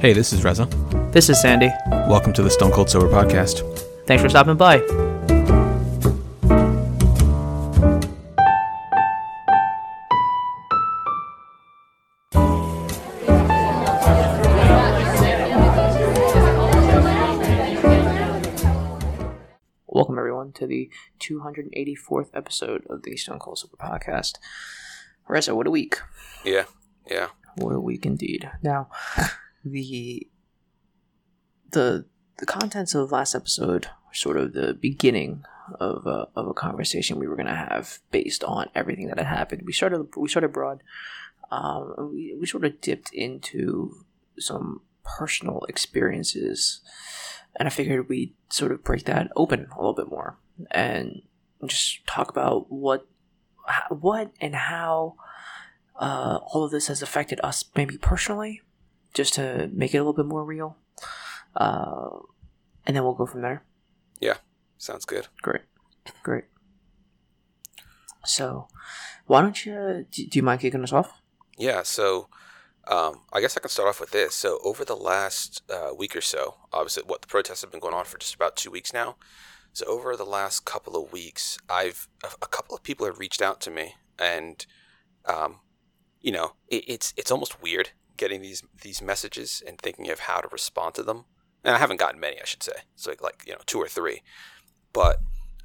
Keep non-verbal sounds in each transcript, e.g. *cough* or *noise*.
Hey, this is Reza. This is Sandy. Welcome to the Stone Cold Sober Podcast. Thanks for stopping by. Welcome, everyone, to the 284th episode of the Stone Cold Sober Podcast. Reza, what a week. Yeah, yeah. What a week indeed. Now, the the the contents of last episode were sort of the beginning of a, of a conversation we were going to have based on everything that had happened. We started we started broad. Um, we we sort of dipped into some personal experiences, and I figured we'd sort of break that open a little bit more and just talk about what what and how uh, all of this has affected us maybe personally, just to make it a little bit more real. Uh, and then we'll go from there. Yeah, sounds good. Great, great. So, why don't you? Do you mind kicking us off? Yeah, so um, I guess I can start off with this. So over the last uh, week or so, obviously, what the protests have been going on for just about two weeks now. So over the last couple of weeks, I've a, a couple of people have reached out to me, and um, you know, it, it's it's almost weird getting these these messages and thinking of how to respond to them. And I haven't gotten many, I should say. It's like like you know two or three, but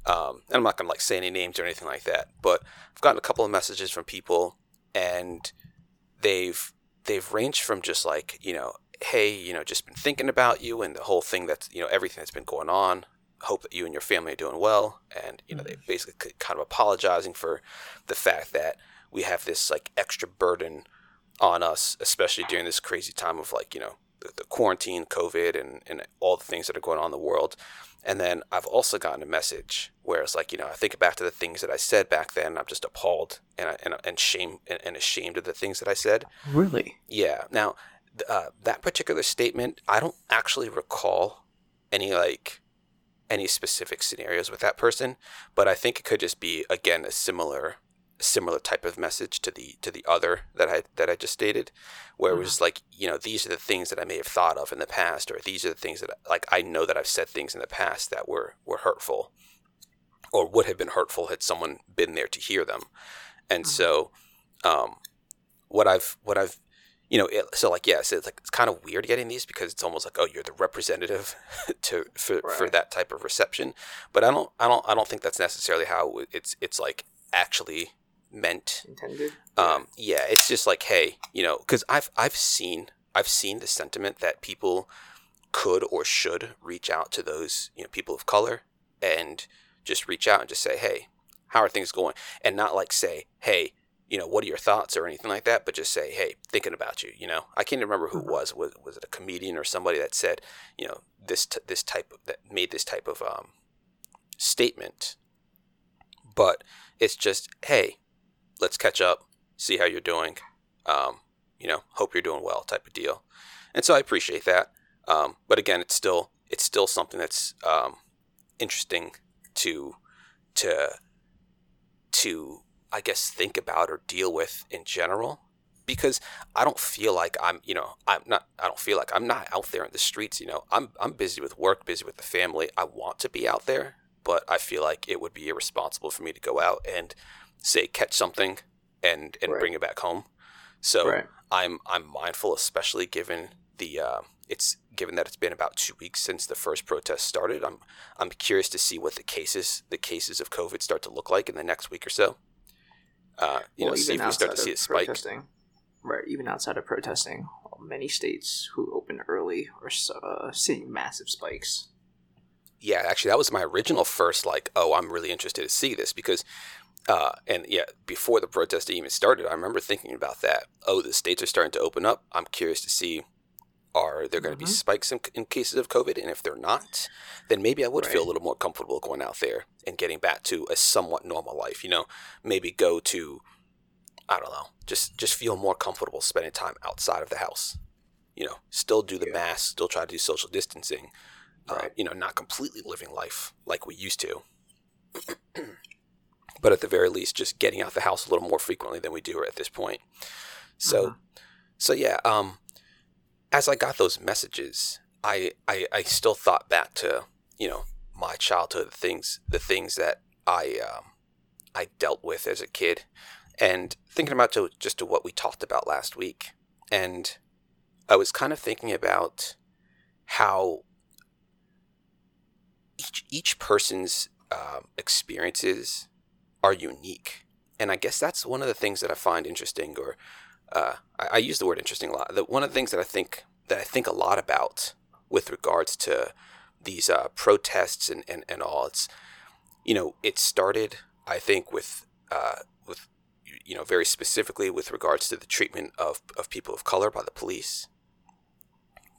um, and I'm not gonna like say any names or anything like that. But I've gotten a couple of messages from people, and they've they've ranged from just like you know, hey, you know, just been thinking about you and the whole thing that's you know everything that's been going on. Hope that you and your family are doing well, and you know they basically kind of apologizing for the fact that we have this like extra burden on us, especially during this crazy time of like you know the, the quarantine, COVID, and and all the things that are going on in the world. And then I've also gotten a message where it's like, you know, I think back to the things that I said back then. I'm just appalled and I, and, and shame and, and ashamed of the things that I said. Really? Yeah. Now, uh, that particular statement, I don't actually recall any like any specific scenarios with that person, but I think it could just be again a similar similar type of message to the to the other that I that I just stated, where it was like you know these are the things that I may have thought of in the past, or these are the things that like I know that I've said things in the past that were were hurtful, or would have been hurtful had someone been there to hear them, and Mhm. so, um, what I've what I've you know, it, so like yes, it's like it's kind of weird getting these because it's almost like oh you're the representative *laughs* to for, for that type of reception, but I don't I don't I don't think that's necessarily how it's it's like actually meant Intended? um, yeah, it's just like, hey, you know, because I've I've seen I've seen the sentiment that people could or should reach out to those you know people of color and just reach out and just say, hey, how are things going, and not like say, hey, you know, what are your thoughts or anything like that, but just say, hey, thinking about you. You know, I can't remember who it was. Was was it a comedian or somebody that said, you know, this t- this type of that made this type of um, statement, but it's just, hey, let's catch up, see how you're doing. Um, you know, hope you're doing well, type of deal. And so I appreciate that. Um, but again, it's still it's still something that's um, interesting to to to I guess think about or deal with in general because I don't feel like I'm you know I'm not I don't feel like I'm not out there in the streets you know I'm I'm busy with work busy with the family I want to be out there but I feel like it would be irresponsible for me to go out and say catch something and and Right. bring it back home so Right. I'm I'm mindful, especially given the uh, it's given that it's been about two weeks since the first protest started. I'm I'm curious to see what the cases the cases of COVID start to look like in the next week or so. Uh, you Well, know, see even if we start to outside see of a spike. Protesting, right, even outside of protesting, many states who open early are uh, seeing massive spikes. Yeah, actually, that was my original first like, oh, I'm really interested to see this because, uh, and yeah, before the protest even started, I remember thinking about that. Oh, the states are starting to open up. I'm curious to see are there going to be Mhm. spikes in, in cases of COVID, and if they're not, then maybe I would feel a little more comfortable going out there and getting back to a somewhat normal life. You know, maybe go to, I don't know, just just feel more comfortable spending time outside of the house. You know, still do the Yeah. mask, still try to do social distancing, uh, you know, not completely living life like we used to. But at the very least, just getting out the house a little more frequently than we do at this point. So, Mhm. so yeah, um, as I got those messages, I, I I still thought back to you know my childhood things, the things that I um, I dealt with as a kid, and thinking about to, just to what we talked about last week, and I was kind of thinking about how each each person's uh, experiences are unique, and I guess that's one of the things that I find interesting, or uh, I, I, use the word interesting a lot. The, one of the things that I think that I think a lot about with regards to these uh, protests and, and, and all, it's you know it started I think with uh, with you know very specifically with regards to the treatment of of people of color by the police.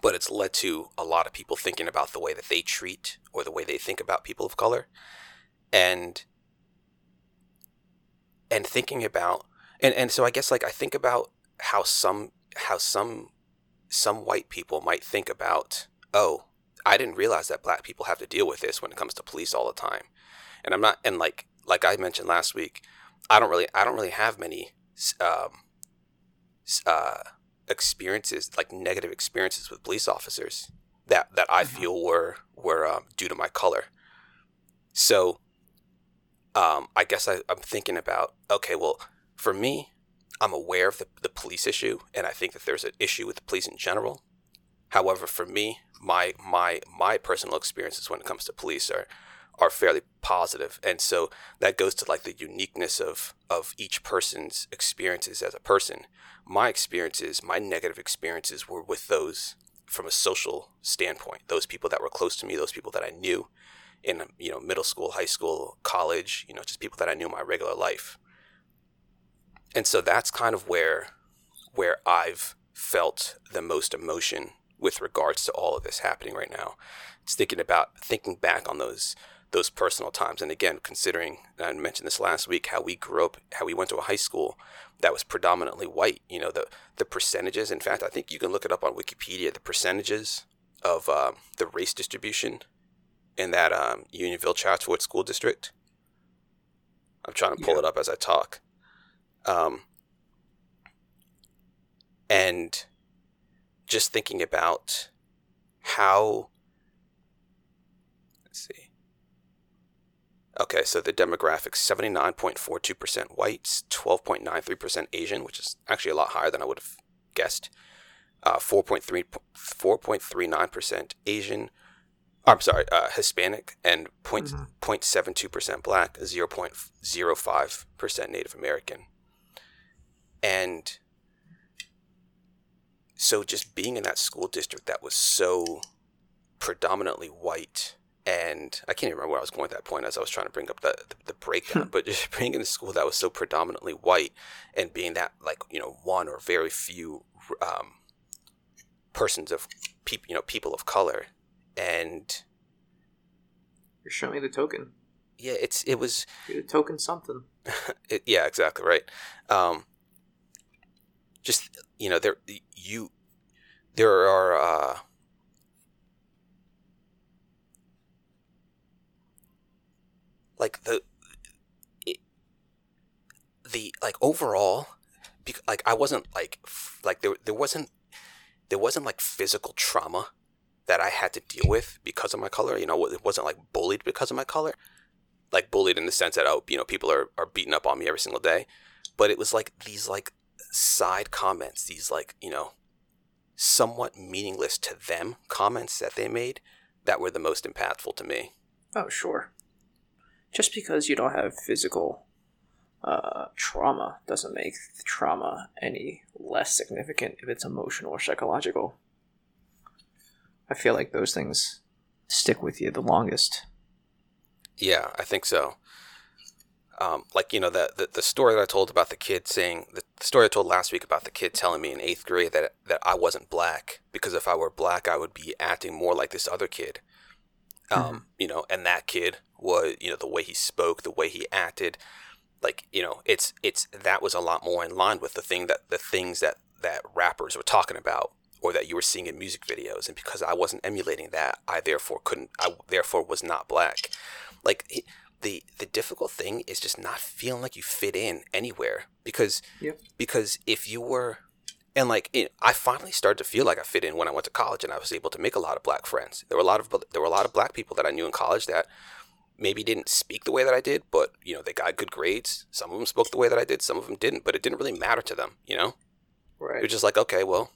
But it's led to a lot of people thinking about the way that they treat or the way they think about people of color. And and thinking about and and so I guess like I think about how some how some some white people might think about oh I didn't realize that black people have to deal with this when it comes to police all the time and I'm not and like like I mentioned last week I don't really I don't really have many um, uh, experiences like negative experiences with police officers that that I mm-hmm. feel were were um, due to my color so um, I guess I, I'm thinking about okay, well, for me, I'm aware of the, the police issue, and I think that there's an issue with the police in general. However, for me, my my my personal experiences when it comes to police are are fairly positive, and so that goes to like the uniqueness of of each person's experiences as a person. My experiences, my negative experiences, were with those from a social standpoint. Those people that were close to me, those people that I knew, in you know middle school, high school, college, you know, just people that I knew in my regular life. And so that's kind of where where I've felt the most emotion with regards to all of this happening right now. It's thinking about thinking back on those those personal times. And again, considering I mentioned this last week, how we grew up, how we went to a high school that was predominantly white. You know, the the percentages. In fact, I think you can look it up on Wikipedia. The percentages of um, the race distribution in that um, Unionville Chadds Ford School District. I'm trying to pull yeah. it up as I talk. Um, and just thinking about how. Let's see. Okay, so the demographics 79.42% whites, 12.93% Asian, which is actually a lot higher than I would have guessed. Uh, 4.3, 4.39% Asian, I'm sorry, uh, Hispanic and mm-hmm. 0.72% black, 0.05% Native American. And so just being in that school district that was so predominantly white and I can't even remember where I was going at that point as I was trying to bring up the, the, the breakdown, hmm. but just *laughs* being in a school that was so predominantly white and being that like, you know, one or very few um, persons of people, you know, people of color and you show me the token. Yeah, it's it was a token something. *laughs* it, yeah, exactly right. Um, just you know, there you there are uh, like the it, the like overall like I wasn't like like there there wasn't there wasn't like physical trauma that I had to deal with because of my color. You know, it wasn't like bullied because of my color, like bullied in the sense that oh, you know, people are are beating up on me every single day, but it was like these like side comments, these like you know, somewhat meaningless to them comments that they made that were the most impactful to me. Oh, sure. Just because you don't have physical uh, trauma doesn't make the trauma any less significant if it's emotional or psychological. I feel like those things stick with you the longest. Yeah, I think so. Um, like you know the, the, the story that I told about the kid saying the, the, story I told last week about the kid telling me in eighth grade that that I wasn't black because if I were black I would be acting more like this other kid. Um, mm-hmm. you know, and that kid was you know the way he spoke, the way he acted, like you know it's it's that was a lot more in line with the thing that the things that that rappers were talking about or that you were seeing in music videos and because i wasn't emulating that i therefore couldn't i therefore was not black like the the difficult thing is just not feeling like you fit in anywhere because yep. because if you were and like it, I finally started to feel like I fit in when I went to college, and I was able to make a lot of black friends. There were a lot of there were a lot of black people that I knew in college that maybe didn't speak the way that I did, but you know they got good grades. Some of them spoke the way that I did, some of them didn't, but it didn't really matter to them. You know, Right. it was just like okay, well,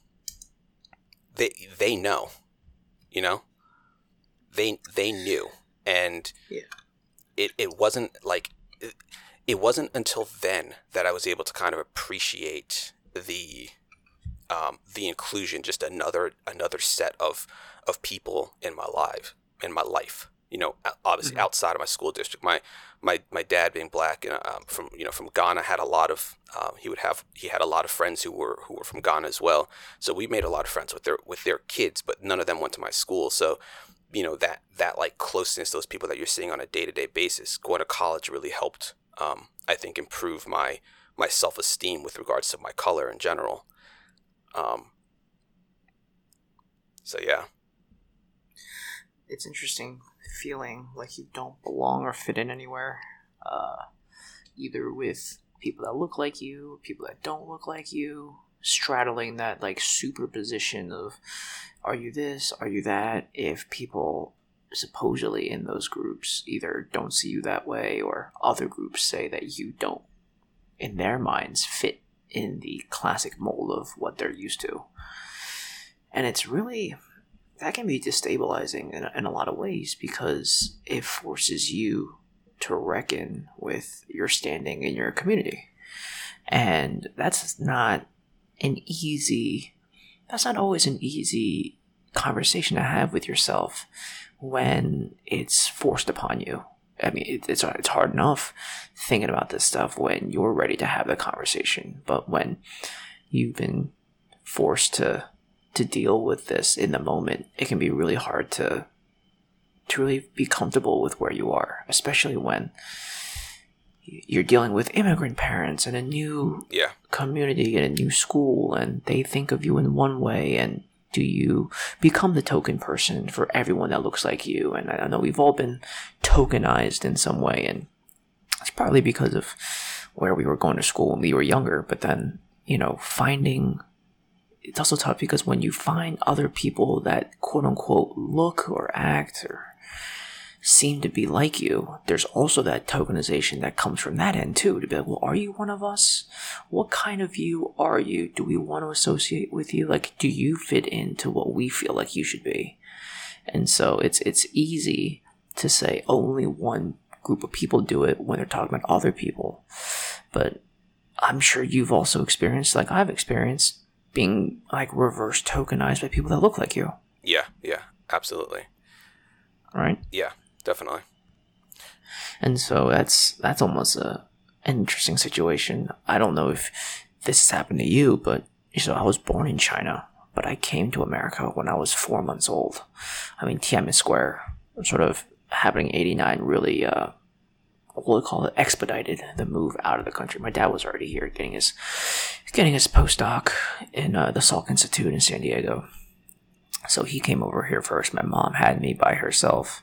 they they know, you know, they they knew, and Yeah. it it wasn't like it, it wasn't until then that I was able to kind of appreciate the um, the inclusion, just another another set of of people in my life in my life. You know, obviously Mhm. outside of my school district. My my my dad being black and um, from you know from Ghana had a lot of um, he would have he had a lot of friends who were who were from Ghana as well. So we made a lot of friends with their with their kids, but none of them went to my school. So you know that that like closeness, those people that you're seeing on a day to day basis, going to college really helped. Um, I think improve my my self esteem with regards to my color in general. Um, so yeah, it's interesting feeling like you don't belong or fit in anywhere, uh, either with people that look like you, people that don't look like you, straddling that like superposition of are you this, are you that, if people supposedly in those groups either don't see you that way or other groups say that you don't in their minds fit in the classic mold of what they're used to. And it's really that can be destabilizing in, in a lot of ways because it forces you to reckon with your standing in your community. And that's not an easy that's not always an easy conversation to have with yourself when it's forced upon you. I mean it, it's, it's hard enough thinking about this stuff when you're ready to have the conversation but when you've been forced to to deal with this in the moment, it can be really hard to to really be comfortable with where you are, especially when you're dealing with immigrant parents and a new yeah, community and a new school and they think of you in one way and do you become the token person for everyone that looks like you? And i know we've all been tokenized in some way and it's probably because of where we were going to school when we were younger but then you know finding it's also tough because when you find other people that quote unquote look or act or seem to be like you, there's also that tokenization that comes from that end too. To be like, well, are you one of us? What kind of you are you? Do we want to associate with you? Like, do you fit into what we feel like you should be? And so it's it's easy to say only one group of people do it when they're talking about other people, but I'm sure you've also experienced, like I've experienced, being like reverse tokenized by people that look like you, yeah, yeah, absolutely, right? yeah, definitely. And so that's that's almost a an interesting situation. I don't know if this has happened to you, but so I was born in China, but I came to America when I was four months old. I mean, Tiananmen Square, sort of happening '89, really. Uh, what do we call it? Expedited the move out of the country. My dad was already here, getting his getting his postdoc in uh, the Salk Institute in San Diego. So he came over here first. My mom had me by herself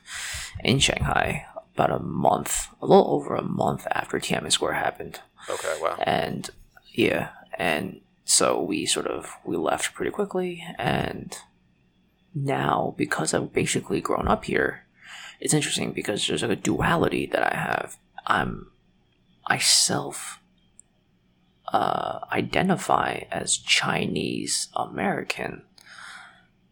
in Shanghai about a month, a little over a month after Tiananmen Square happened. Okay, wow. And yeah, and so we sort of we left pretty quickly and now because I've basically grown up here, it's interesting because there's like a duality that I have. I'm I self uh, identify as Chinese American,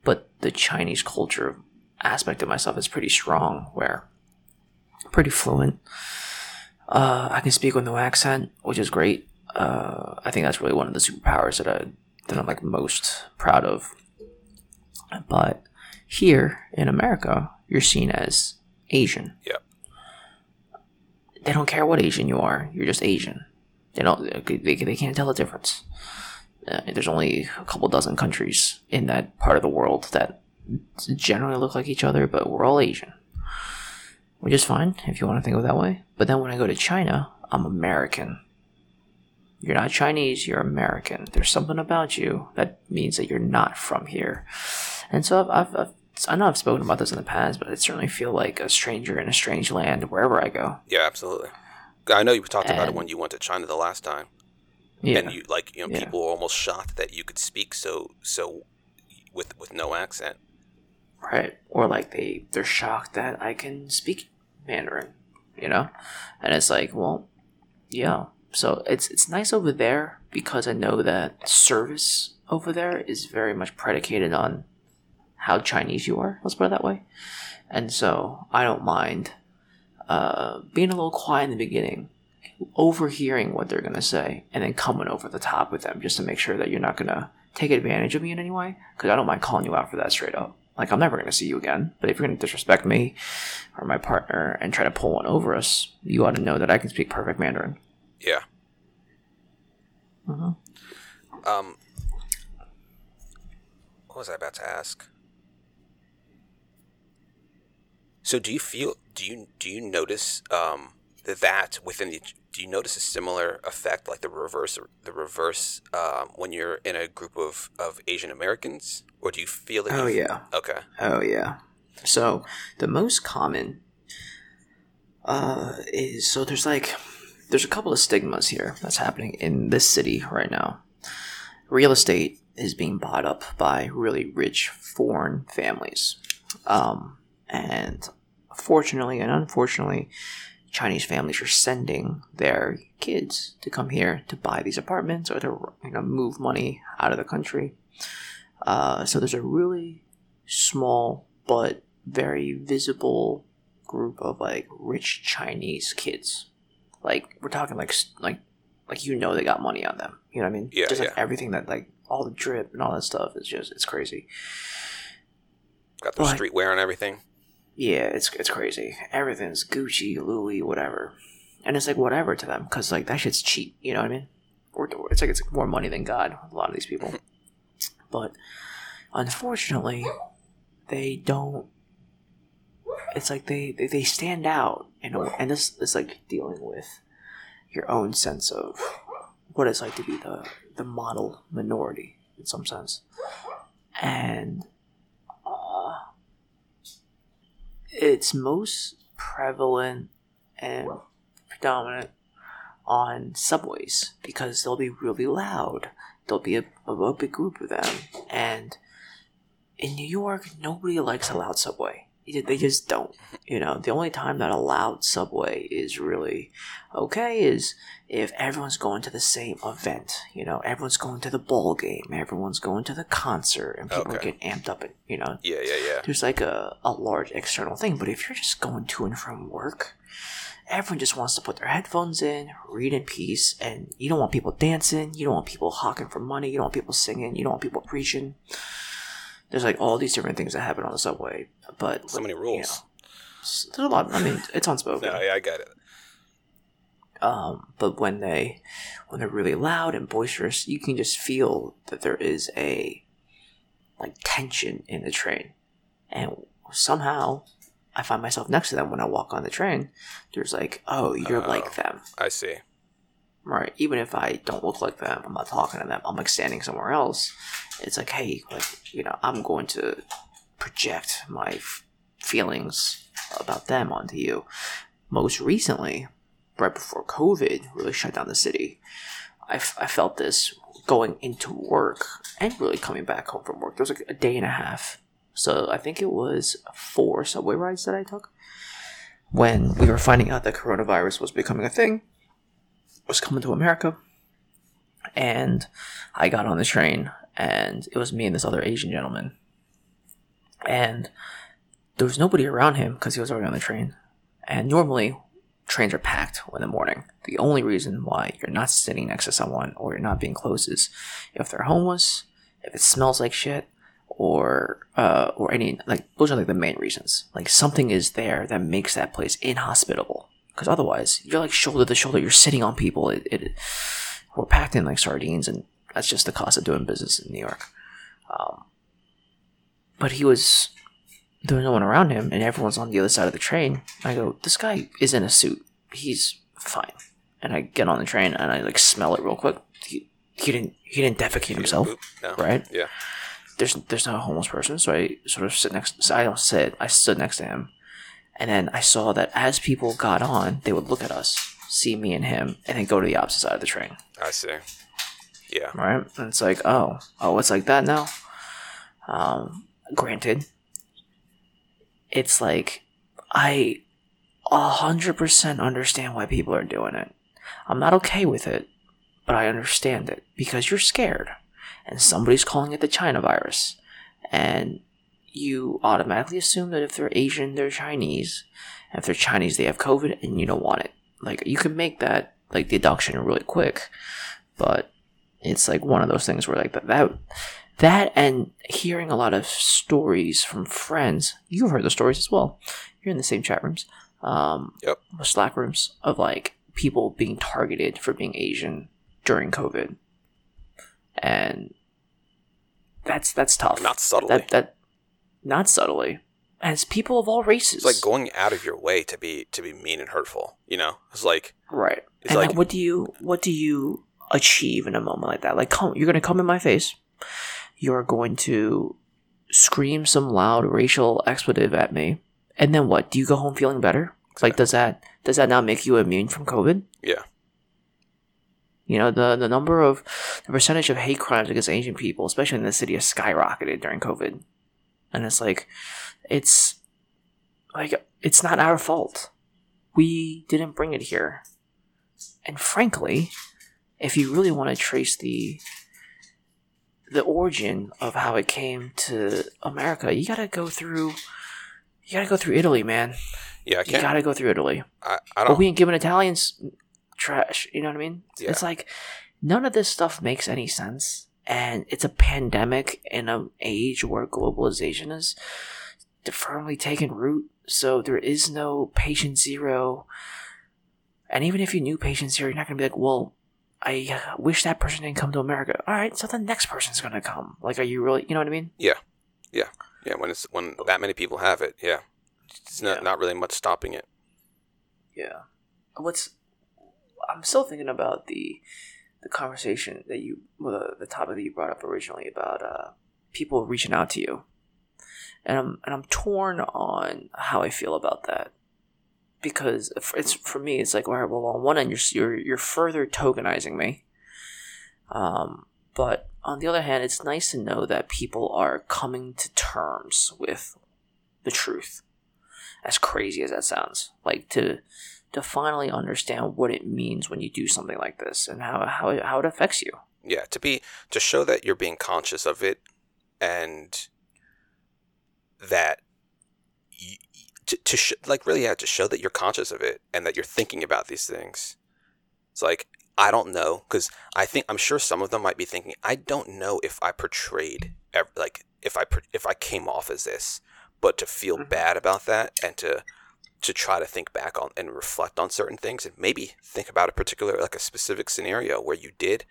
but the Chinese culture aspect of myself is pretty strong, where pretty fluent. Uh, I can speak with no accent, which is great. Uh, I think that's really one of the superpowers that I that I'm like most proud of. But here in America, you're seen as Asian. Yep. They don't care what Asian you are. You're just Asian. They don't. They, they can't tell the difference. Uh, there's only a couple dozen countries in that part of the world that generally look like each other, but we're all Asian, which is fine if you want to think of it that way. But then when I go to China, I'm American. You're not Chinese, you're American. There's something about you that means that you're not from here. And so I've, I've, I've I know I've spoken about this in the past, but I certainly feel like a stranger in a strange land wherever I go. Yeah, absolutely. I know you talked about it when you went to China the last time. Yeah. and you like you know Yeah. people were almost shocked that you could speak so so with with no accent. right or like they they're shocked that i can speak mandarin you know and it's like well yeah so it's it's nice over there because i know that service over there is very much predicated on how chinese you are let's put it that way and so i don't mind uh, being a little quiet in the beginning overhearing what they're going to say and then coming over the top with them just to make sure that you're not going to take advantage of me in any way because i don't mind calling you out for that straight up like i'm never going to see you again but if you're going to disrespect me or my partner and try to pull one over us you ought to know that i can speak perfect mandarin Yeah. Mhm. Um. What was I about to ask? So do you feel do you do you notice um that within the do you notice a similar effect like the reverse the reverse um, when you're in a group of, of Asian Americans or do you feel that oh yeah okay Oh yeah. So the most common uh is so there's like there's a couple of stigmas here that's happening in this city right now. Real estate is being bought up by really rich foreign families. Um and fortunately and unfortunately Chinese families are sending their kids to come here to buy these apartments or to you know move money out of the country. Uh, so there's a really small but very visible group of like rich Chinese kids. Like we're talking like like like you know they got money on them. You know what I mean? Yeah, Just like yeah. everything that like all the drip and all that stuff is just it's crazy. got the streetwear and everything Yeah, it's it's crazy. Everything's Gucci, Louis, whatever, and it's like whatever to them because like that shit's cheap. You know what I mean? Or it's like it's more money than God. A lot of these people, *laughs* but unfortunately, they don't. It's like they they, they stand out, and and this is like dealing with your own sense of what it's like to be the the model minority in some sense, and. Uh, it's most prevalent and predominant on subways because they'll be really loud. There'll be a, a, a big group of them, and in New York, nobody likes a loud subway. They just don't. You know, the only time that a loud subway is really okay is if everyone's going to the same event. You know, everyone's going to the ball game, everyone's going to the concert, and people Okay. get amped up. And you know, yeah yeah yeah there's like a, a large external thing. But if you're just going to and from work, everyone just wants to put their headphones in, read in peace, and you don't want people dancing, you don't want people hawking for money, you don't want people singing, you don't want people preaching. There's like all these different things that happen on the subway, but so many you rules know, there's a lot. I mean, it's unspoken. no yeah I get it Um, but when they when they're really loud and boisterous, you can just feel that there is a like tension in the train, and somehow I find myself next to them when I walk on the train. There's like, oh, you're Oh. like them, I see right? Even if I don't look like them, I'm not talking to them. I'm like standing somewhere else. It's like, hey, like you know, I'm going to project my f- feelings about them onto you. Most recently, right before COVID really shut down the city, I, f- I felt this going into work and really coming back home from work. There was like a day and a half. So I think it was four subway rides that I took when we were finding out that coronavirus was becoming a thing, was coming to America. And I got on the train, and it was me and this other Asian gentleman. And there was nobody around him because he was already on the train. And normally, trains are packed in the morning. The only reason why you're not sitting next to someone or you're not being close is if they're homeless, if it smells like shit, or uh, or any like those are like the main reasons. Like something is there that makes that place inhospitable. Because otherwise, you're like shoulder to shoulder. You're sitting on people. It, it we're packed in like sardines, and that's just the cost of doing business in New York. Um, but he was there was no one around him, and everyone's on the other side of the train. I go, this guy is in a suit. He's fine. And I get on the train and I like smell it real quick. He, he didn't he didn't defecate himself, no right? yeah There's there's not a homeless person, so I sort of sit next. So I don't sit. I stood next to him, and then I saw that as people got on, they would look at us, see me and him, and then go to the opposite side of the train. I see Yeah. right? And it's like, oh, oh, it's like that now. Um, granted, it's like I a hundred percent understand why people are doing it. I'm not okay with it, but I understand it because you're scared, and somebody's calling it the China virus, and you automatically assume that if they're Asian, they're Chinese. And if they're Chinese, they have COVID, and you don't want it. Like you can make that like deduction really quick, but it's like one of those things where like that that that and hearing a lot of stories from friends. You've heard the stories as well. You're in the same chat rooms, um, Yep. Slack rooms of like people being targeted for being Asian during COVID, and that's that's tough. Not subtly. That that not subtly. as people of all races. It's like going out of your way to be to be mean and hurtful. You know, it's like right. It's and like- like, what do you what do you achieve in a moment like that? Like, come, you're gonna come in my face. You're going to scream some loud racial expletive at me, and then what? Do you go home feeling better? Like, does that does that not make you immune from COVID? yeah, You know, the the number of the percentage of hate crimes against Asian people, especially in the city, has skyrocketed during COVID. And it's like it's like it's not our fault. We didn't bring it here. And frankly, if you really want to trace the the origin of how it came to America, you gotta go through you gotta go through Italy, man. yeah. I You can't. gotta go through Italy. I, I don't. But we ain't giving Italians trash. You know what I mean? Yeah. It's like none of this stuff makes any sense, and it's a pandemic in an age where globalization is firmly taking root. So there is no patient zero, and even if you knew patient zero, you're not gonna be like, well. I uh, wish that person didn't come to America. All right, so the next person's gonna come. Like, are you really? You know what I mean? Yeah. Yeah. Yeah, when it's when that many people have it, yeah, it's not Yeah. not really much stopping it. Yeah. What's I'm still thinking about the the conversation that you well, the, the topic that you brought up originally about uh, people reaching out to you, and I'm and I'm torn on how I feel about that. Because it's for me it's like all right well on one end you're you're you're further tokenizing me, um, but on the other hand it's nice to know that people are coming to terms with the truth. As crazy as that sounds. Like to to finally understand what it means when you do something like this and how how it, how it affects you Yeah, to be to show that you're being conscious of it, and that you, to to sh- like really yeah to show that you're conscious of it and that you're thinking about these things. It's like I don't know because I think I'm sure some of them might be thinking I don't know if I portrayed ev- like if I if I came off as this, but to feel Mhm. bad about that and to to try to think back on and reflect on certain things and maybe think about a particular like a specific scenario where you did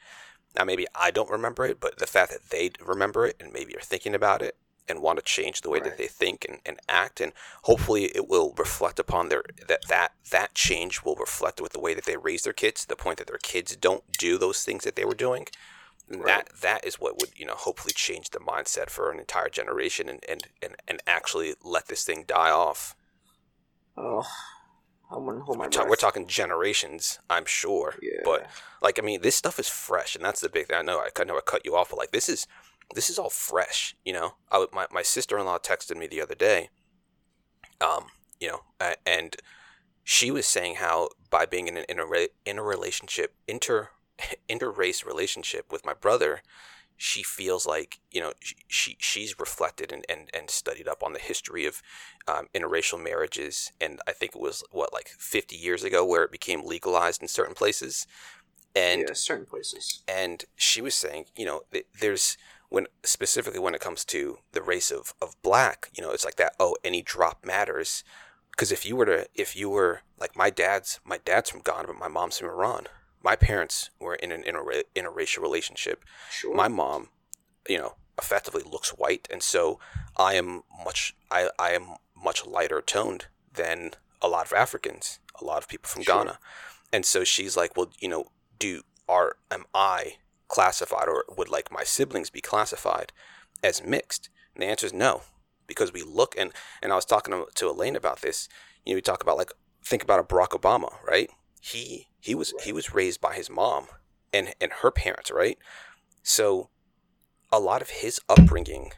now maybe I don't remember it, but the fact that they remember it and maybe you're thinking about it and want to change the way that they think and, and act and hopefully it will reflect upon their that that that change will reflect with the way that they raise their kids to the point that their kids don't do those things that they were doing. And That that is what would, you know, hopefully change the mindset for an entire generation and, and, and, and actually let this thing die off. Oh i'm gonna hold my We're, ta- breath we're talking generations, I'm sure. yeah But like I mean, this stuff is fresh, and that's the big thing. I know I, I know I cut you off, but like this is this is all fresh. You know, I my my sister in law texted me the other day. Um, you know, and she was saying how by being in an inter in a relationship inter *laughs* interrace relationship with my brother, she feels like you know she, she she's reflected and, and and studied up on the history of um, interracial marriages, and I think it was what like 50 years ago where it became legalized in certain places, and yeah certain places and she was saying, you know, th- there's when specifically when it comes to the race of of black, you know, it's like that. Oh, any drop matters, because if you were to, if you were like my dad's, my dad's from Ghana, but my mom's from Iran. My parents were in an inter- interracial relationship. sure My mom, you know, effectively looks white, and so I am much, I I am much lighter toned than a lot of Africans, a lot of people from Sure. Ghana, and so she's like, well, you know, do are am I classified or would like my siblings be classified as mixed? And the answer is no, because we look and and I was talking to, to Elaine about this. You know, we talk about like think about a Barack Obama, right? He he was he was raised by his mom and and her parents, right? So a lot of his upbringing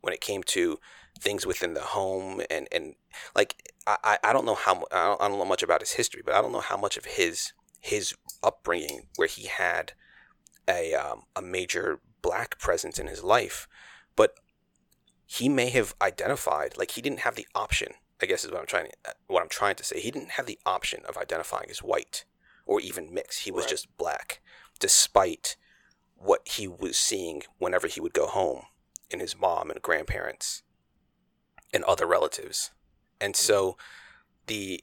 when it came to things within the home and and like I, I don't know how I don't, I don't know much about his history, but I don't know how much of his his upbringing where he had a um, a major black presence in his life, but he may have identified like he didn't have the option. I guess is what I'm trying to, uh, what I'm trying to say. He didn't have the option of identifying as white or even mixed. He was Right. just black, despite what he was seeing whenever he would go home in his mom and grandparents and other relatives. And so the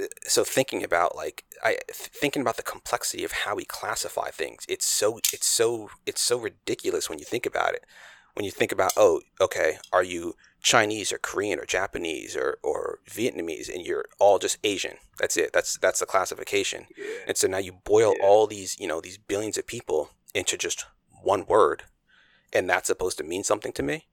uh, so thinking about like I thinking about the complexity of how we classify things, it's so it's so it's so ridiculous when you think about it. When you think about oh okay, are you Chinese or Korean or Japanese or or Vietnamese and you're all just Asian. That's it. That's that's the classification. And so now you boil Yeah. all these, you know, these billions of people into just one word, and that's supposed to mean something to me.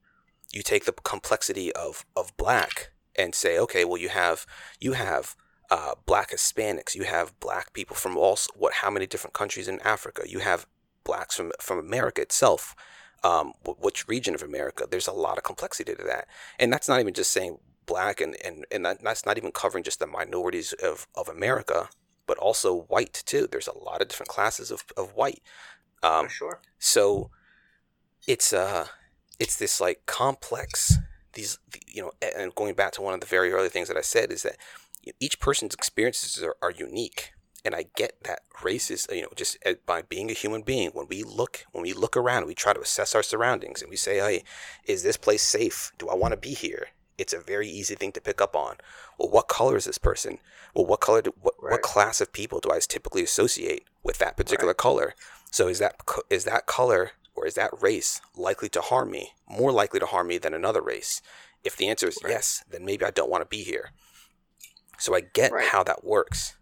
You take the complexity of of black and say, okay, well, you have you have uh, black Hispanics, you have black people from all what how many different countries in Africa, you have blacks from from America itself. Um, which region of America? There's a lot of complexity to that, and that's not even just saying black, and and and that, that's not even covering just the minorities of of America, but also white too. There's a lot of different classes of of white. Um, sure. so it's uh it's this like complex these you know and going back to one of the very early things that I said is that each person's experiences are, are unique and I get that race is you know just uh, by being a human being when we look when we look around we try to assess our surroundings and we say hey is this place safe do I want to be here it's a very easy thing to pick up on well what color is this person well what color do, what, Right. what class of people do I typically associate with that particular color so is that is that color or is that race likely to harm me? More likely to harm me than another race? If the answer is Right. yes, then maybe I don't want to be here. So I get Right. how that works,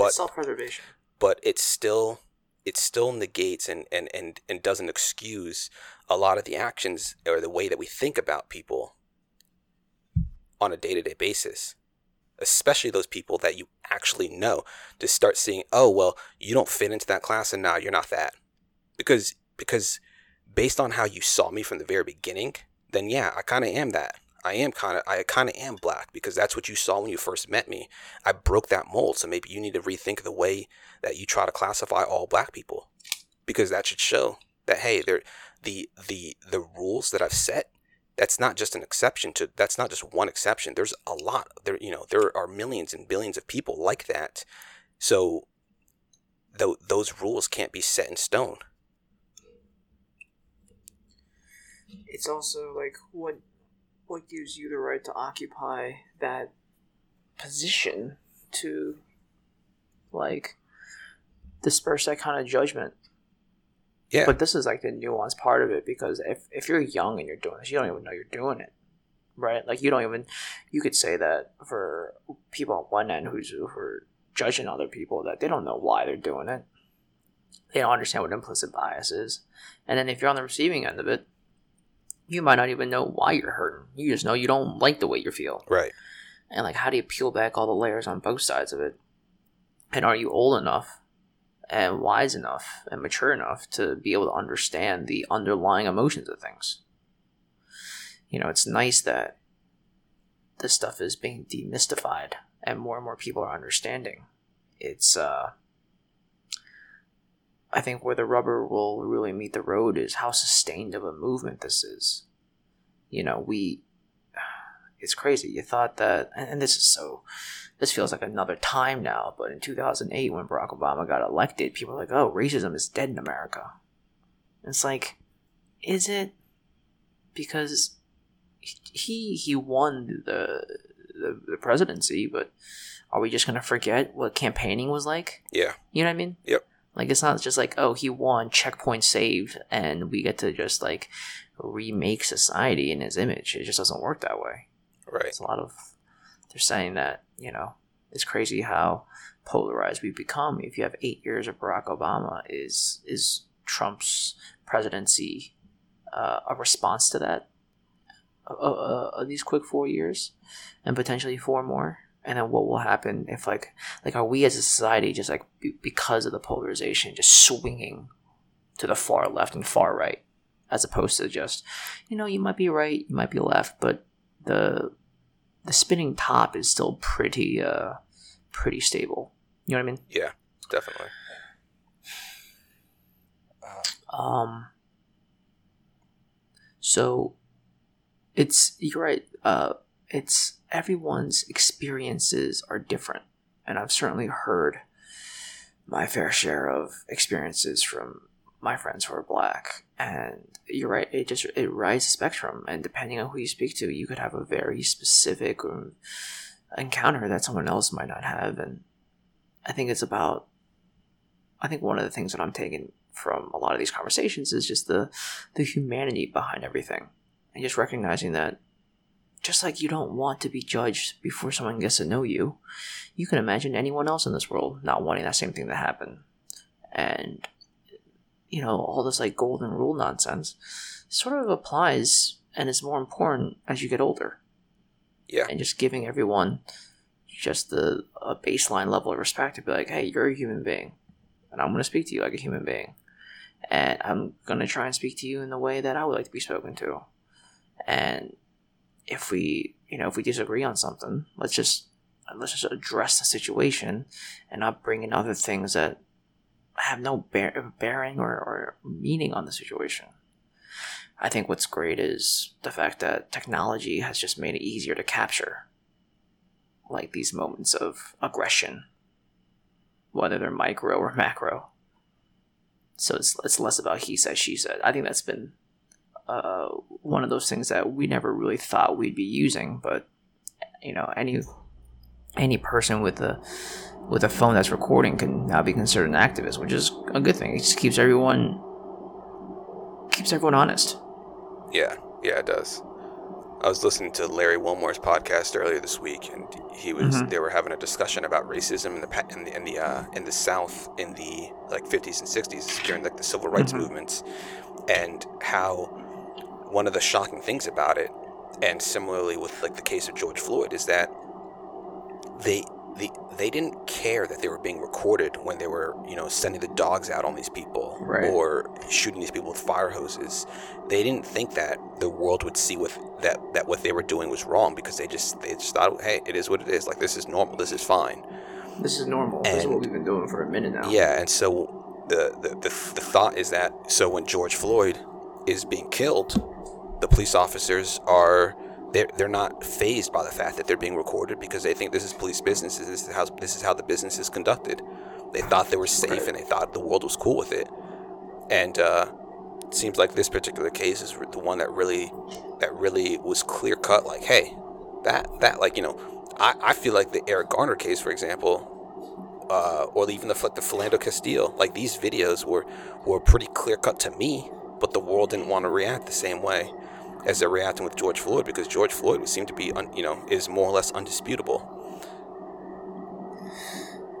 but self preservation. but it still it still negates and, and, and, and doesn't excuse a lot of the actions or the way that we think about people on a day to day basis. Especially those people that you actually know to start seeing, oh well, you don't fit into that class and now you're not that. Because because based on how you saw me from the very beginning, then yeah, I kinda am that. I am kind of I kind of am black because that's what you saw when you first met me. I broke that mold, so maybe you need to rethink the way that you try to classify all black people because that should show that hey, there the the the rules that I've set that's not just an exception to that's not just one exception. There's a lot there you know, there are millions and billions of people like that. So tho- those rules can't be set in stone. It's also like what what gives you the right to occupy that position to like disperse that kind of judgment. Yeah. But this is like the nuanced part of it because if if you're young and you're doing this, you don't even know you're doing it. Right? Like you don't even you could say that for people on one end who's who are judging other people that they don't know why they're doing it. They don't understand what implicit bias is. And then if you're on the receiving end of it, you might not even know why you're hurting. You just know you don't like the way you feel. right. And like how do you peel back all the layers on both sides of it? And are you old enough and wise enough and mature enough to be able to understand the underlying emotions of things? You know, it's nice that this stuff is being demystified and more and more people are understanding. It's uh I think where the rubber will really meet the road is how sustained of a movement this is. You know, we *sighs* it's crazy. You thought that, and this is so, this feels like another time now, but in 2008, when Barack Obama got elected, people were like, oh, racism is dead in America. It's like, is it? Because he he won the the, the presidency, but are we just gonna forget what campaigning was like? Yeah. You know what I mean? Yep. Like it's not just like oh he won checkpoint save and we get to just like remake society in his image. It just doesn't work that way. Right. It's a lot of they're saying that you know it's crazy how polarized we've become. If you have eight years of Barack Obama, is is Trump's presidency uh, a response to that? Uh, uh, uh, these quick four years, and potentially four more. And then what will happen if like like are we as a society just like b- because of the polarization just swinging to the far left and far right as opposed to just you know you might be right you might be left but the the spinning top is still pretty uh pretty stable you know what i mean Yeah, definitely. Um. So, it's you're right. Uh, it's everyone's experiences are different, and I've certainly heard my fair share of experiences from my friends who are black. And you're right. It just it rides a spectrum, and depending on who you speak to, you could have a very specific encounter that someone else might not have. And I think it's about. I think one of the things that I'm taking from a lot of these conversations is just the the humanity behind everything and just recognizing that just like you don't want to be judged before someone gets to know you you can imagine anyone else in this world not wanting that same thing to happen and you know all this like golden rule nonsense sort of applies and is more important as you get older Yeah. and just giving everyone just the a baseline level of respect to be like hey you're a human being and I'm going to speak to you like a human being. And I'm going to try and speak to you in the way that I would like to be spoken to. And if we, you know, if we disagree on something, let's just let's just address the situation and not bring in other things that have no bear- bearing or, or meaning on the situation. I think what's great is the fact that technology has just made it easier to capture like these moments of aggression whether they're micro or macro. So it's it's less about he said she said. I think that's been uh, one of those things that we never really thought we'd be using, but you know any any person with a with a phone that's recording can now be considered an activist, which is a good thing. It just keeps everyone keeps everyone honest. Yeah, yeah, it does. I was listening to Larry Wilmore's podcast earlier this week, and he was Mhm. they were having a discussion about racism in the in the in the, uh, in the South in the like 50s and 60s during like the civil rights Mhm. movements, and how one of the shocking things about it, and similarly with like the case of George Floyd, is that they they they didn't care that they were being recorded when they were you know sending the dogs out on these people Right. or shooting these people with fire hoses they didn't think that the world would see with that that what they were doing was wrong because they just they just thought hey it is what it is like this is normal this is fine This is normal. this is what we've been doing for a minute now. yeah and so the, the the the thought is that so when George Floyd is being killed the police officers are they're, they're not phased by the fact that they're being recorded because they think this is police business this is how this is how the business is conducted. They thought they were safe Right. and they thought the world was cool with it. And uh it seems like this particular case is the one that really that really was clear cut like hey that that like you know i i feel like the eric garner case for example uh, or even the like the Philando Castile, like these videos were were pretty clear cut to me, but the world didn't want to react the same way as they're reacting with George Floyd because George Floyd would seem to be, un, you know, is more or less undisputable.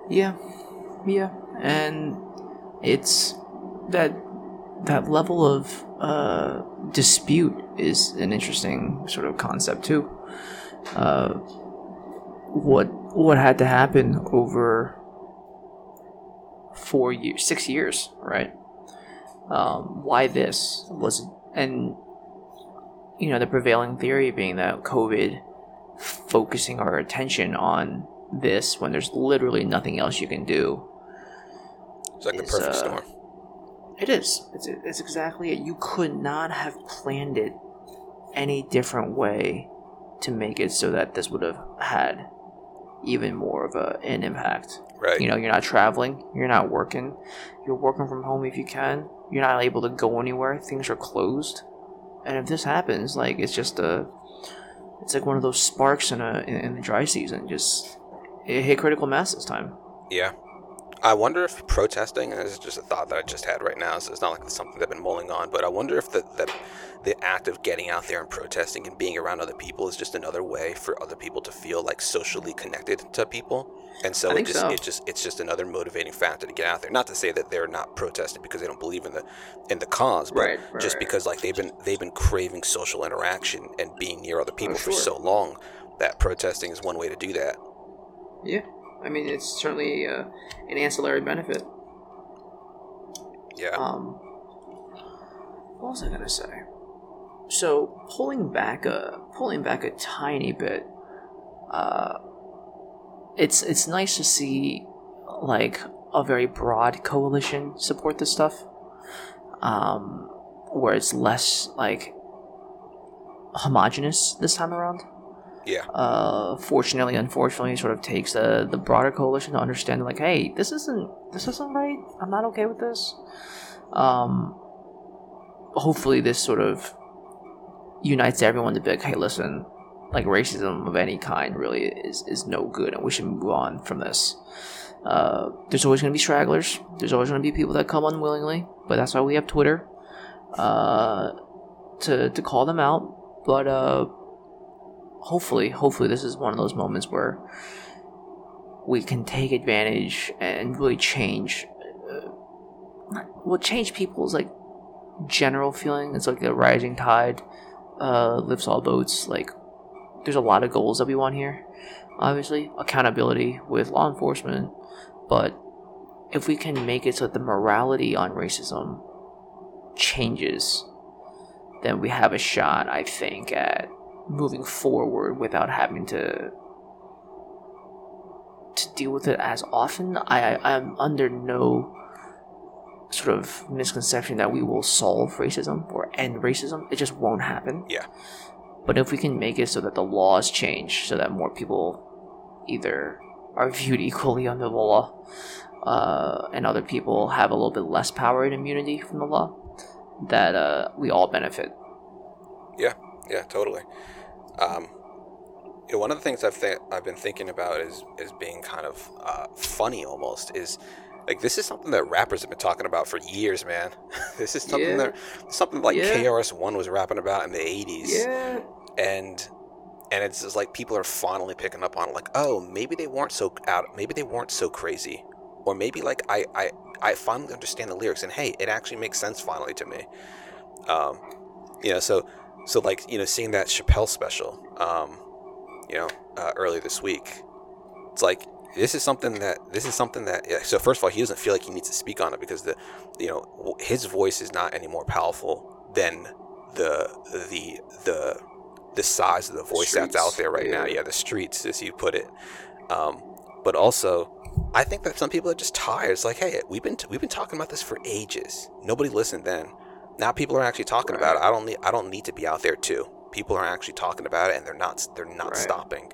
Yeah, yeah, and it's that that level of uh, dispute is an interesting sort of concept too. Uh, what what had to happen over four years, six years, right? Um, why this was, and you know, the prevailing theory being that COVID focusing our attention on this when there's literally nothing else you can do. It's like the perfect uh, storm. It is. It's, it's exactly it. You could not have planned it any different way to make it so that this would have had even more of a, an impact. Right. You know, you're not traveling, you're not working, you're working from home if you can, you're not able to go anywhere, things are closed. And if this happens, like it's just a, it's like one of those sparks in a in, the dry season. Just it hit critical mass this time. Yeah. I wonder if protesting, and this is just a thought that I just had right now, so it's not like it's something that I've been mulling on, but I wonder if the, the, the act of getting out there and protesting and being around other people is just another way for other people to feel like socially connected to people. And so it just so. it just it's just another motivating factor to get out there. Not to say that they're not protesting because they don't believe in the in the cause, but Right, right, just right. because like they've been they've been craving social interaction and being near other people for sure. so long that protesting is one way to do that. Yeah, I mean it's certainly uh, an ancillary benefit. Yeah. Um, what was I gonna say? So pulling back a pulling back a tiny bit, uh, it's it's nice to see like a very broad coalition support this stuff. Um, where it's less like homogenous this time around. Yeah. Uh, fortunately, unfortunately, sort of takes the the broader coalition to understand like, hey, this isn't this isn't right. I'm not okay with this. Um, hopefully, this sort of unites everyone to be like, hey, listen, like racism of any kind really is is no good, and we should move on from this. Uh, there's always going to be stragglers. There's always going to be people that come unwillingly, but that's why we have Twitter uh, to to call them out. But uh, hopefully, hopefully, this is one of those moments where we can take advantage and really change. Uh, well, change people's like general feeling. It's like a rising tide uh, lifts all boats. Like, there's a lot of goals that we want here. Obviously, accountability with law enforcement, but if we can make it so that the morality on racism changes, then we have a shot, I think, at moving forward without having to to deal with it as often. I, I I'm under no sort of misconception that we will solve racism or end racism. It just won't happen. Yeah. But if we can make it so that the laws change, so that more people either are viewed *laughs* equally under the law, uh, and other people have a little bit less power and immunity from the law, that uh, we all benefit. Yeah, yeah, totally. Um, you know, one of the things I've th- I've been thinking about is is being kind of uh, funny almost is like this is something that rappers have been talking about for years, man. *laughs* this is something Yeah. that something like Yeah. KRS One was rapping about in the '80s, Yeah. and and it's just like people are finally picking up on it, like, oh, maybe they weren't so out, maybe they weren't so crazy, or maybe like I I I finally understand the lyrics, and hey, it actually makes sense finally to me. Um, you know, so so like you know, seeing that Chappelle special, um, you know, uh, earlier this week, it's like this is something that this is something that yeah, so first of all he doesn't feel like he needs to speak on it because the you know his voice is not any more powerful than the the the the size of the voice that's out there right now. yeah. yeah the streets as you put it. Um, but also I think that some people are just tired. It's like hey we've been we've been talking about this for ages. Nobody listened then. Now people are actually talking about it. I don't need I don't need to be out there too. People are actually talking about it and they're not they're not Right. stopping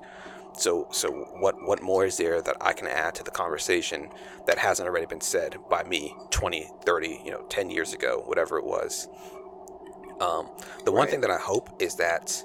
so so what what more is there that I can add to the conversation that hasn't already been said by me 20, 30, you know, 10 years ago, whatever it was. Um, the one Right. thing that I hope is that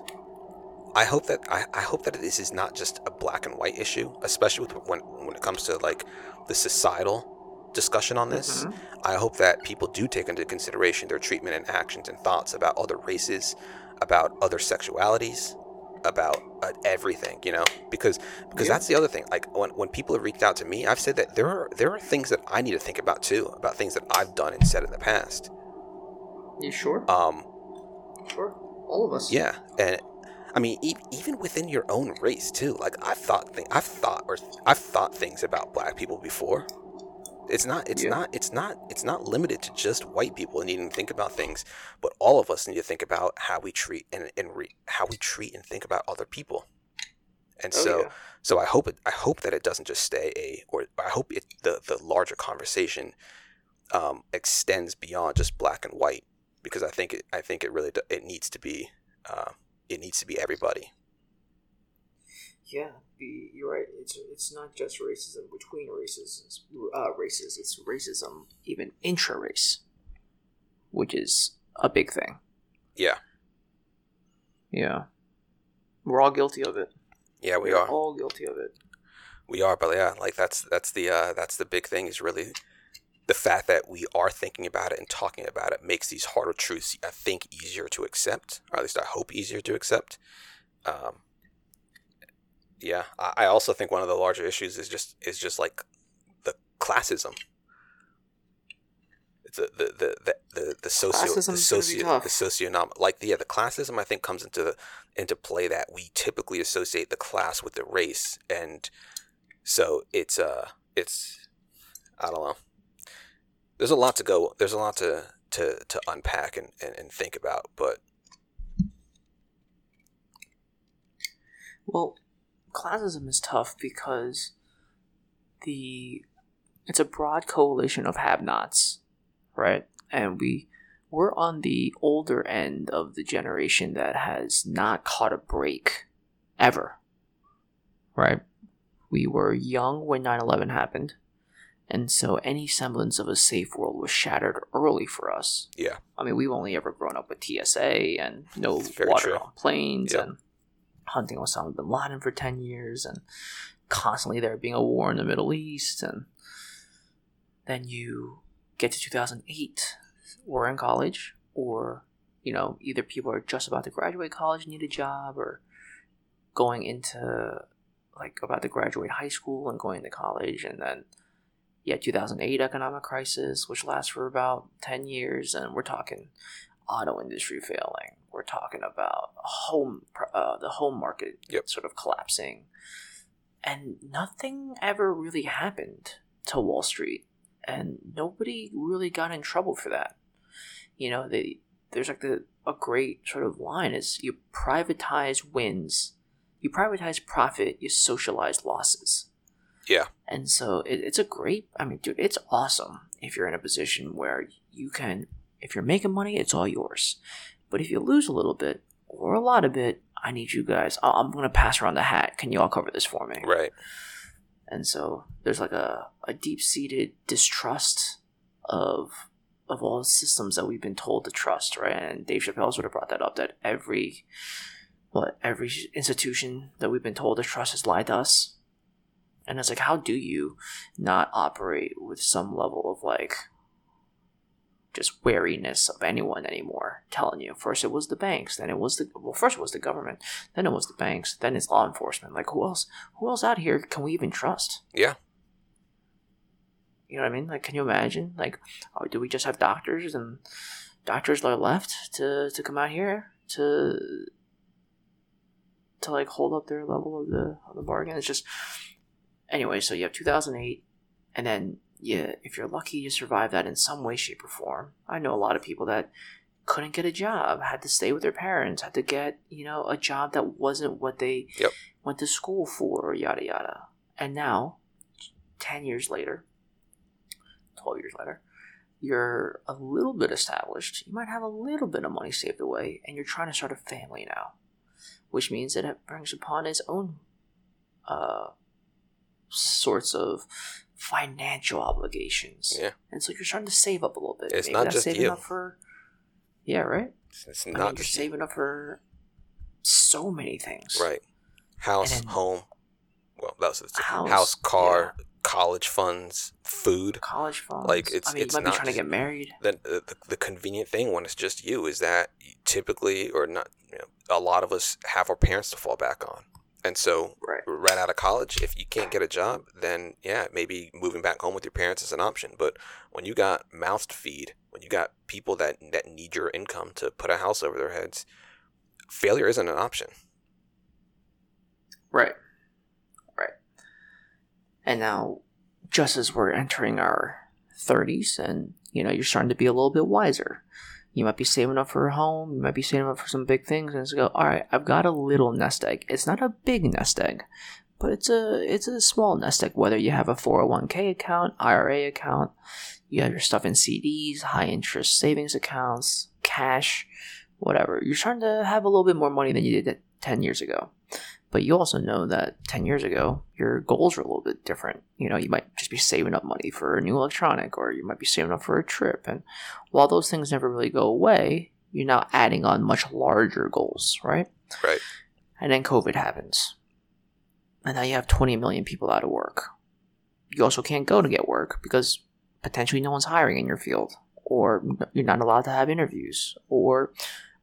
I hope that I, I hope that this is not just a black and white issue, especially with when when it comes to like the societal discussion on this. Mhm. I hope that people do take into consideration their treatment and actions and thoughts about other races, about other sexualities, about uh, everything, you know, because because Yeah. that's the other thing. Like when, when people have reached out to me, I've said that there are there are things that I need to think about too, about things that I've done and said in the past. You sure? Um, Sure. All of us. yeah, and I mean e- even within your own race too. Like I've thought th- I've thought or I've thought things about black people before. It's not it's Yeah. not it's not it's not limited to just white people needing to think about things, but all of us need to think about how we treat and, and re- how we treat and think about other people. And Oh, so yeah. so I hope it I hope that it doesn't just stay a or I hope it the the larger conversation um, extends beyond just black and white because I think it I think it really do, it needs to be uh, it needs to be everybody. Yeah, the, you're right. It's it's not just racism between races, it's, uh, races. It's racism even intra race, which is a big thing. Yeah, Yeah, we're all guilty of it. yeah, we We're are all guilty of it. we are, but yeah, like that's that's the uh, that's the big thing is really the fact that we are thinking about it and talking about it makes these harder truths I think easier to accept, or at least I hope easier to accept. Um, yeah, I, I also think one of the larger issues is just is just like the classism. It's the the the the the, the socio the Classism's gonna be socio the socioeconomic like yeah the classism I think comes into the into play that we typically associate the class with the race and So it's uh it's I don't know. There's a lot to go. There's a lot to to to unpack and and, and think about, but Well, classism is tough because the it's a broad coalition of have-nots, right? And we we're on the older end of the generation that has not caught a break ever. Right? We were young when 9/11 happened. And so any semblance of a safe world was shattered early for us. Yeah. I mean, we've only ever grown up with TSA and no water true. on planes Yep. and hunting Osama bin Laden for 10 years and constantly there being a war in the Middle East. And then you get to 2008, we're in college, or, you know, either people are just about to graduate college, need a job, or going into, like, about to graduate high school and going to college. And then, yeah, 2008 economic crisis, which lasts for about 10 years. And we're talking auto industry failing. We're talking about home, uh, the home market Yep. sort of collapsing, and nothing ever really happened to Wall Street, and nobody really got in trouble for that. You know, they there's like the a great sort of line is you privatize wins, you privatize profit, you socialize losses. Yeah. And so it, it's a great, I mean, dude, it's awesome if you're in a position where you can, if you're making money, it's all yours. But if you lose a little bit or a lot of it, I need you guys. I'm going to pass around the hat. Can you all cover this for me? right. And so there's like a, a deep seated distrust of of all the systems that we've been told to trust, right? And Dave Chappelle sort of brought that up that every what every institution that we've been told to trust has lied to us. And it's like, how do you not operate with some level of like just wariness of anyone anymore telling you? First it was the banks, then it was the well, first it was the government, then it was the banks, then it's law enforcement. Like who else who else out here can we even trust? Yeah. You know what I mean? Like, can you imagine? Like, oh, do we just have doctors and doctors are left to to come out here to to like hold up their level of the of the bargain? It's just anyway. So you have two thousand eight, and then yeah, if you're lucky, you survive that in some way, shape, or form. I know a lot of people that couldn't get a job, had to stay with their parents, had to get you know a job that wasn't what they Yep. went to school for, yada yada. And now, ten years later, 12 years later, you're a little bit established. You might have a little bit of money saved away, and you're trying to start a family now, which means that it brings upon its own uh, sorts of financial obligations. Yeah. And so you're starting to save up a little bit. It's Maybe not that's just saving you. up for. Yeah, right? It's, it's I not mean, you're just saving up for so many things. right. House, then- home. Well, that's the House, house, car, college funds, food. College funds. Like, it's- I mean, it's you might be trying to get married. the, the the convenient thing when it's just you is that typically or not you know, a lot of us have our parents to fall back on and so Right. right out of college if you can't get a job then yeah maybe moving back home with your parents is an option but when you got mouths to feed when you got people that that need your income to put a house over their heads failure isn't an option Right. Right. And now, just as we're entering our 30s and, you know, you're starting to be a little bit wiser, you might be saving up for a home, you might be saving up for some big things, and it's go, all right, I've got a little nest egg. It's not a big nest egg, but it's a it's a small nest egg. Whether you have a 401k account, IRA account, you have your stuff in CDs, high interest savings accounts, cash, whatever. You're starting to have a little bit more money than you did 10 years ago. But you also know that 10 years ago, your goals were a little bit different. You know, you might just be saving up money for a new electronic, or you might be saving up for a trip. And while those things never really go away, you're now adding on much larger goals, right? Right. And then COVID happens. And now you have 20 million people out of work. You also can't go to get work because potentially no one's hiring in your field, or you're not allowed to have interviews, or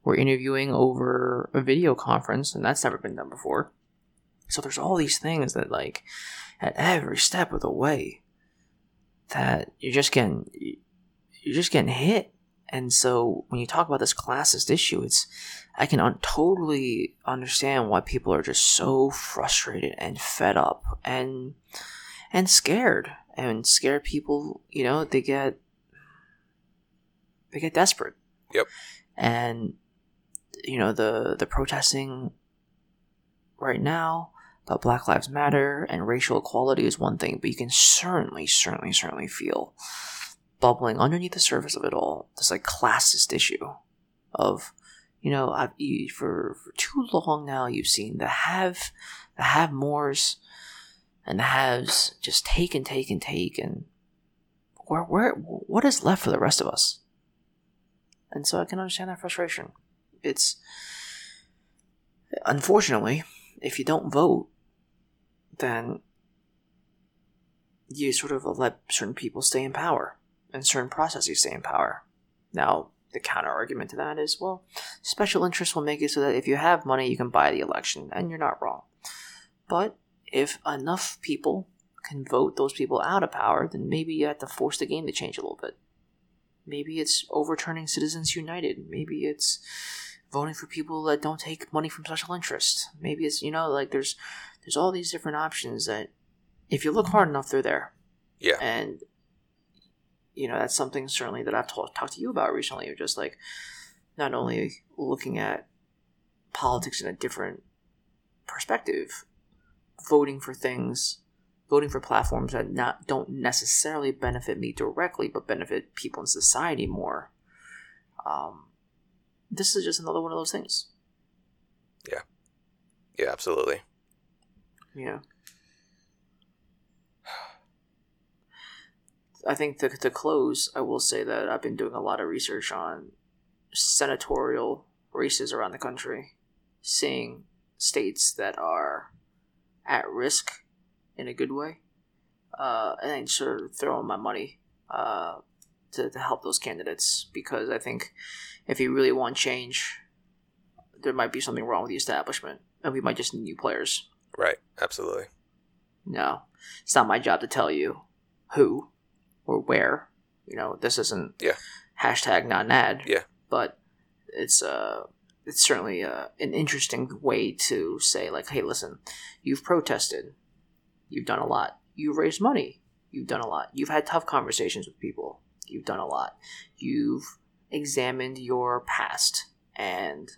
we're interviewing over a video conference, and that's never been done before. So there's all these things that, like, at every step of the way, that you're just getting, you're just getting hit, And so when you talk about this classist issue, it's I can un- totally understand why people are just so frustrated and fed up and and scared. And scared people, you know, they get they get desperate. Yep. And you know, the the protesting right now Black Lives Matter and racial equality is one thing, but you can certainly, certainly, certainly feel bubbling underneath the surface of it all. This like classist issue of you know I've, for for too long now you've seen the have the have mores and the haves just take and take and take and where where what is left for the rest of us? And so I can understand that frustration. It's unfortunately if you don't vote then you sort of let certain people stay in power and certain processes stay in power. Now, the counter argument to that is well, special interests will make it so that if you have money, you can buy the election, and you're not wrong. But if enough people can vote those people out of power, then maybe you have to force the game to change a little bit. Maybe it's overturning Citizens United. Maybe it's voting for people that don't take money from special interests. Maybe it's you know like there's there's all these different options that if you look hard enough, they're there. Yeah. And you know that's something certainly that I've talked talked to you about recently. Of just like not only looking at politics in a different perspective, voting for things, voting for platforms that not don't necessarily benefit me directly, but benefit people in society more. Um, this is just another one of those things. Yeah. Yeah, absolutely. Yeah. I think to, to close, I will say that I've been doing a lot of research on senatorial races around the country, seeing states that are at risk in a good way, uh, and sort of throwing my money uh, to, to help those candidates because I think if you really want change, there might be something wrong with the establishment, and we might just need new players. Right. Absolutely. No, it's not my job to tell you who or where. You know, this isn't Yeah. hashtag not an ad. Yeah. But it's uh it's certainly uh, an interesting way to say like, hey, listen, you've protested, you've done a lot, you've raised money, you've done a lot, you've had tough conversations with people, you've done a lot, you've examined your past, and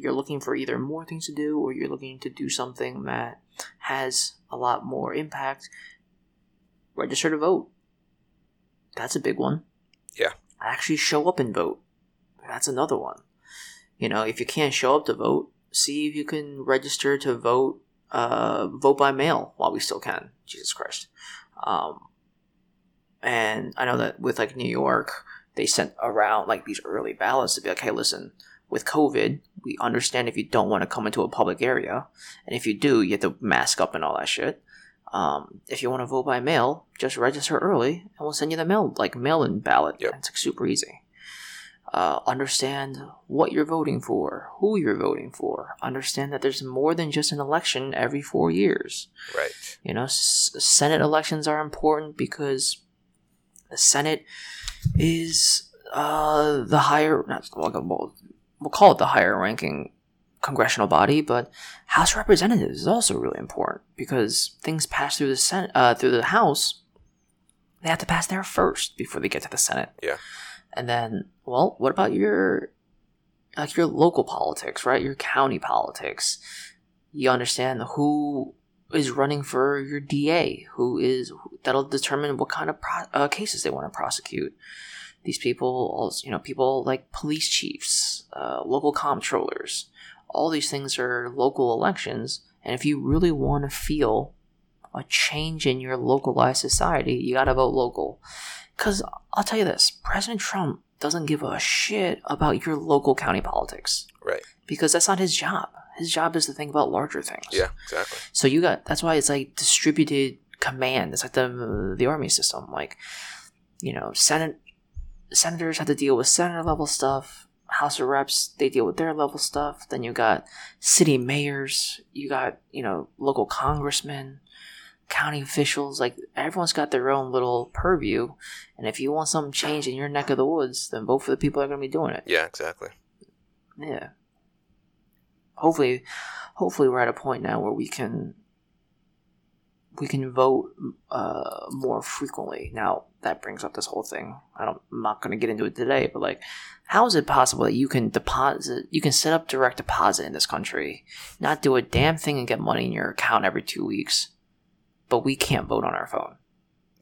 you're looking for either more things to do or you're looking to do something that has a lot more impact. Register to vote that's a big one. Yeah. Actually show up and vote. That's another one. You know, if you can't show up to vote, see if you can register to vote uh, vote by mail while we still can. Jesus Christ. Um, and I know that with like New York, they sent around like these early ballots to be like, hey, listen, with COVID, we understand if you don't want to come into a public area, and if you do, you have to mask up and all that shit. Um, if you want to vote by mail, just register early, and we'll send you the mail like mail-in ballot. Yep. It's like super easy. Uh, understand what you're voting for, who you're voting for. Understand that there's more than just an election every four years. Right. You know, s- Senate elections are important because the Senate is uh, the higher, not, well, we'll call it the higher ranking congressional body, but House Representatives is also really important because things pass through the Senate, uh, through the House. They have to pass there first before they get to the Senate. Yeah. And then, well, what about your like your local politics, right? Your county politics. You understand who is running for your DA, who is that'll determine what kind of pro- uh, cases they want to prosecute. These people, also, you know, people like police chiefs, uh, local comptrollers. All these things are local elections, and if you really want to feel a change in your localized society, you got to vote local. Because I'll tell you this President Trump doesn't give a shit about your local county politics Right. because that's not his job. His job is to think about larger things. Yeah. Exactly. So you got that's why it's like distributed command. It's like the the army system. Like, you know, senate senators have to deal with senator level stuff. House of Reps they deal with their level stuff. Then you got city mayors. You got you know local congressmen. county officials, like everyone's got their own little purview. And if you want something changed in your neck of the woods, then vote for the people that are going to be doing it. Yeah, exactly. Yeah. Hopefully, hopefully we're at a point now where we can we can vote uh, more frequently. Now that brings up this whole thing. I don't, I'm not going to get into it today, but like, how is it possible that you can deposit, you can set up direct deposit in this country, not do a damn thing and get money in your account every two weeks, but we can't vote on our phone?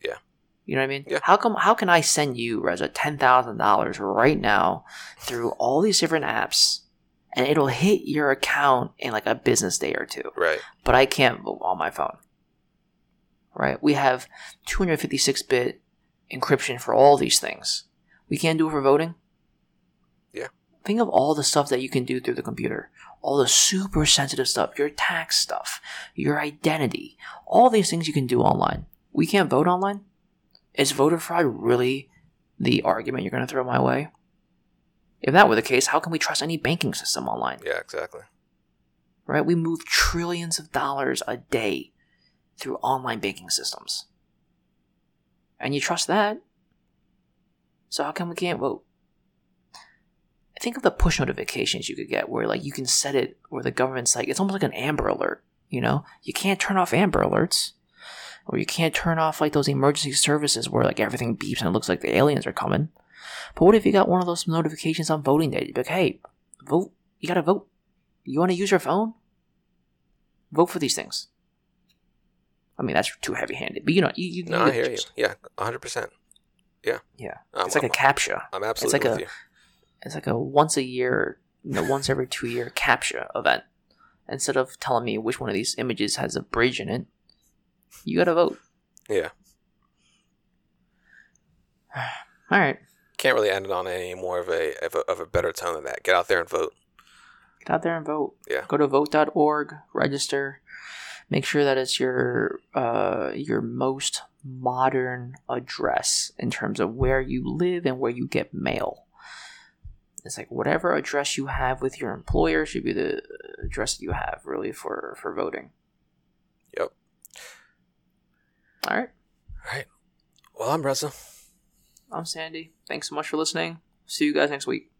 Yeah. You know what I mean? Yeah. How come? How can I send you, Reza, ten thousand dollars right now through all these different apps, and it'll hit your account in like a business day or two? Right. but I can't vote on my phone. Right? We have 256 bit encryption for all these things. We can't do it for voting? Yeah. Think of all the stuff that you can do through the computer. All the super sensitive stuff, your tax stuff, your identity, all these things you can do online. We can't vote online? Is voter fraud really the argument you're going to throw my way? If that were the case, how can we trust any banking system online? Yeah, exactly. right? We move trillions of dollars a day through online banking systems. And you trust that? So how come we can't vote? Think of the push notifications you could get where like you can set it where the government's like it's almost like an Amber Alert, you know? You can't turn off Amber Alerts. Or you can't turn off like those emergency services where like everything beeps and it looks like the aliens are coming. But what if you got one of those notifications on voting day? Like, hey, vote. You gotta vote. You wanna use your phone? Vote for these things. I mean, that's too heavy handed. But you know, you, you, No, you I hear the you. Yeah, 100%. Yeah. Um, it's like a I'm, captcha. I'm absolutely like with a- you. It's like a once a year, you know, once every two year captcha event. Instead of telling me which one of these images has a bridge in it, you gotta vote. Yeah. *sighs* All right, Can't really end it on any more of a, of a of a better tone than that. Get out there and vote. get out there and vote. Yeah. Go to vote.org, register. Make sure that it's your uh, your most modern address in terms of where you live and where you get mail. It's like whatever address you have with your employer should be the address that you have really for for voting. Yep. All right. All right. Well, I'm Reza. I'm Sandy. Thanks so much for listening. See you guys next week.